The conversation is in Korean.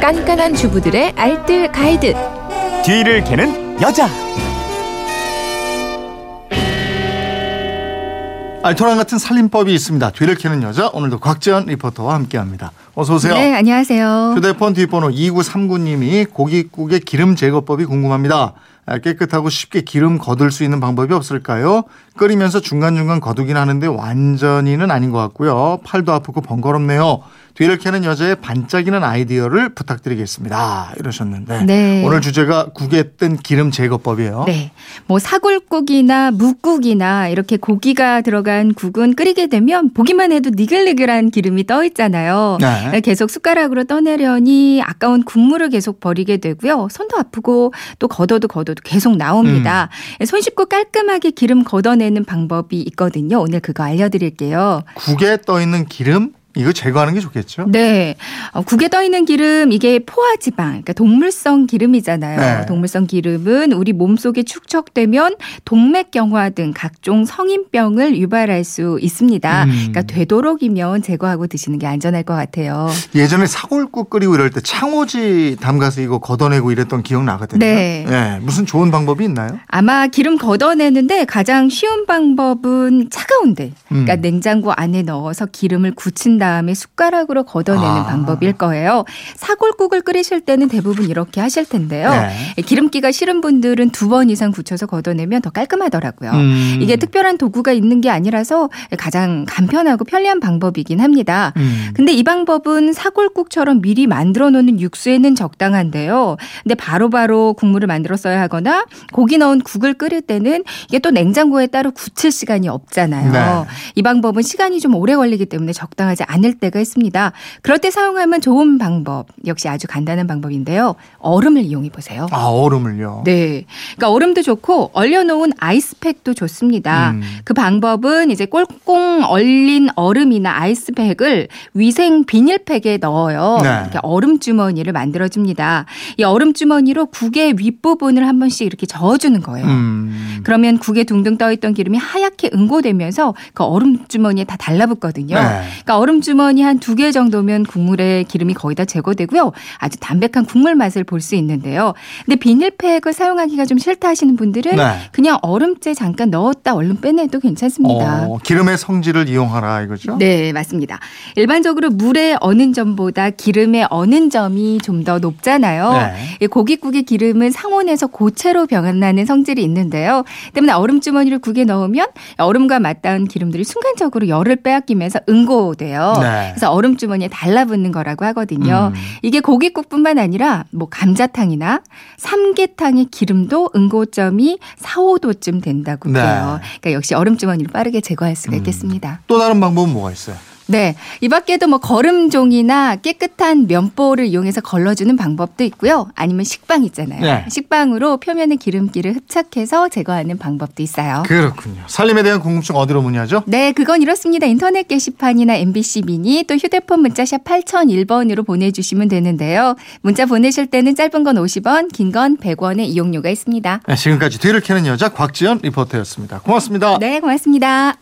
깐깐한 주부들의 알뜰 가이드. 뒤를 캐는 여자. 알토란 같은 살림법이 있습니다. 뒤를 캐는 여자 오늘도 곽지연 리포터와 함께합니다. 어서 오세요. 네, 안녕하세요. 휴대폰 뒷번호 2939님이 고깃국의 기름 제거법이 궁금합니다. 아, 깨끗하고 쉽게 기름 거둘 수 있는 방법이 없을까요? 끓이면서 중간중간 거두긴 하는데 완전히는 아닌 것 같고요. 팔도 아프고 번거롭네요. 뒤를 캐는 여자의 반짝이는 아이디어를 부탁드리겠습니다. 이러셨는데 네. 오늘 주제가 국에 뜬 기름 제거법이에요. 네. 뭐 사골국이나 묵국이나 이렇게 고기가 들어간 국은 끓이게 되면 보기만 해도 니글니글한 기름이 떠 있잖아요. 네. 계속 숟가락으로 떠내려니 아까운 국물을 계속 버리게 되고요. 손도 아프고 또 걷어도 걷어도 계속 나옵니다. 음. 손 씻고 깔끔하게 기름 걷어내는 방법이 있거든요. 오늘 그거 알려드릴게요. 국에 떠 있는 기름 이거 제거하는 게 좋겠죠? 네. 어, 국에 떠 있는 기름 이게 포화지방, 그러니까 동물성 기름이잖아요. 네. 동물성 기름은 우리 몸속에 축적되면 동맥 경화 등 각종 성인병을 유발할 수 있습니다. 음. 그러니까 되도록이면 제거하고 드시는 게 안전할 것 같아요. 예전에 사골국 끓이고 이럴 때 창호지 담가서 이거 걷어내고 이랬던 기억 나거든요. 네. 예, 무슨 좋은 방법이 있나요? 아마 기름 걷어내는데 가장 쉬운 방법은 차가운데, 그러니까 음. 냉장고 안에 넣어서 기름을 굳힌 다 음에 숟가락으로 걷어내는 아. 방법일 거예요. 사골국을 끓이실 때는 대부분 이렇게 하실 텐데요. 네. 기름기가 싫은 분들은 두 번 이상 굳혀서 걷어내면 더 깔끔하더라고요. 음. 이게 특별한 도구가 있는 게 아니라서 가장 간편하고 편리한 방법이긴 합니다. 음. 근데 이 방법은 사골국처럼 미리 만들어 놓는 육수에는 적당한데요. 근데 바로바로 국물을 만들어 써야 하거나 고기 넣은 국을 끓일 때는 이게 또 냉장고에 따로 굳힐 시간이 없잖아요. 네. 이 방법은 시간이 좀 오래 걸리기 때문에 적당하지 않을 때가 있습니다. 그럴 때 사용하면 좋은 방법, 역시 아주 간단한 방법인데요. 얼음을 이용해 보세요. 아 얼음을요. 네. 그러니까 얼음도 좋고 얼려놓은 아이스팩도 좋습니다. 음. 그 방법은 이제 꼴꽁 얼린 얼음이나 아이스팩을 위생 비닐팩에 넣어요. 네. 이렇게 얼음 주머니를 만들어 줍니다. 이 얼음 주머니로 국의 윗부분을 한 번씩 이렇게 저어주는 거예요. 음. 그러면 국에 둥둥 떠있던 기름이 하얗게 응고되면서 그 얼음 주머니에 다 달라붙거든요. 네. 그러니까 얼음 주머니 한 두 개 정도면 국물에 기름이 거의 다 제거되고요. 아주 담백한 국물 맛을 볼 수 있는데요. 근데 비닐팩을 사용하기가 좀 싫다 하시는 분들은 네. 그냥 얼음째 잠깐 넣었다 얼른 빼내도 괜찮습니다. 어, 기름의 성질을 이용하라 이거죠? 네, 맞습니다. 일반적으로 물의 어는 점보다 기름의 어는 점이 좀 더 높잖아요. 네. 이 고깃국의 기름은 상온에서 고체로 변하는 성질이 있는데요. 때문에 얼음 주머니를 국에 넣으면 얼음과 맞닿은 기름들이 순간적으로 열을 빼앗기면서 응고돼요. 네. 그래서 얼음 주머니에 달라붙는 거라고 하거든요. 음. 이게 고깃국뿐만 아니라 뭐 감자탕이나 삼계탕의 기름도 응고점이 4, 5도쯤 된다고 네. 해요. 그러니까 역시 얼음 주머니를 빠르게 제거할 수가 음. 있겠습니다. 또 다른 방법은 뭐가 있어요? 네. 이 밖에도 뭐 거름종이나 깨끗한 면보를 이용해서 걸러주는 방법도 있고요. 아니면 식빵 있잖아요. 네. 식빵으로 표면에 기름기를 흡착해서 제거하는 방법도 있어요. 그렇군요. 살림에 대한 궁금증 어디로 문의하죠? 네, 그건 이렇습니다. 인터넷 게시판이나 MBC 미니 또 휴대폰 문자샵 8001번으로 보내주시면 되는데요. 문자 보내실 때는 짧은 건 50원, 긴 건 100원의 이용료가 있습니다. 네, 지금까지 뒤를 캐는 여자 곽지연 리포터였습니다. 고맙습니다. 네, 고맙습니다.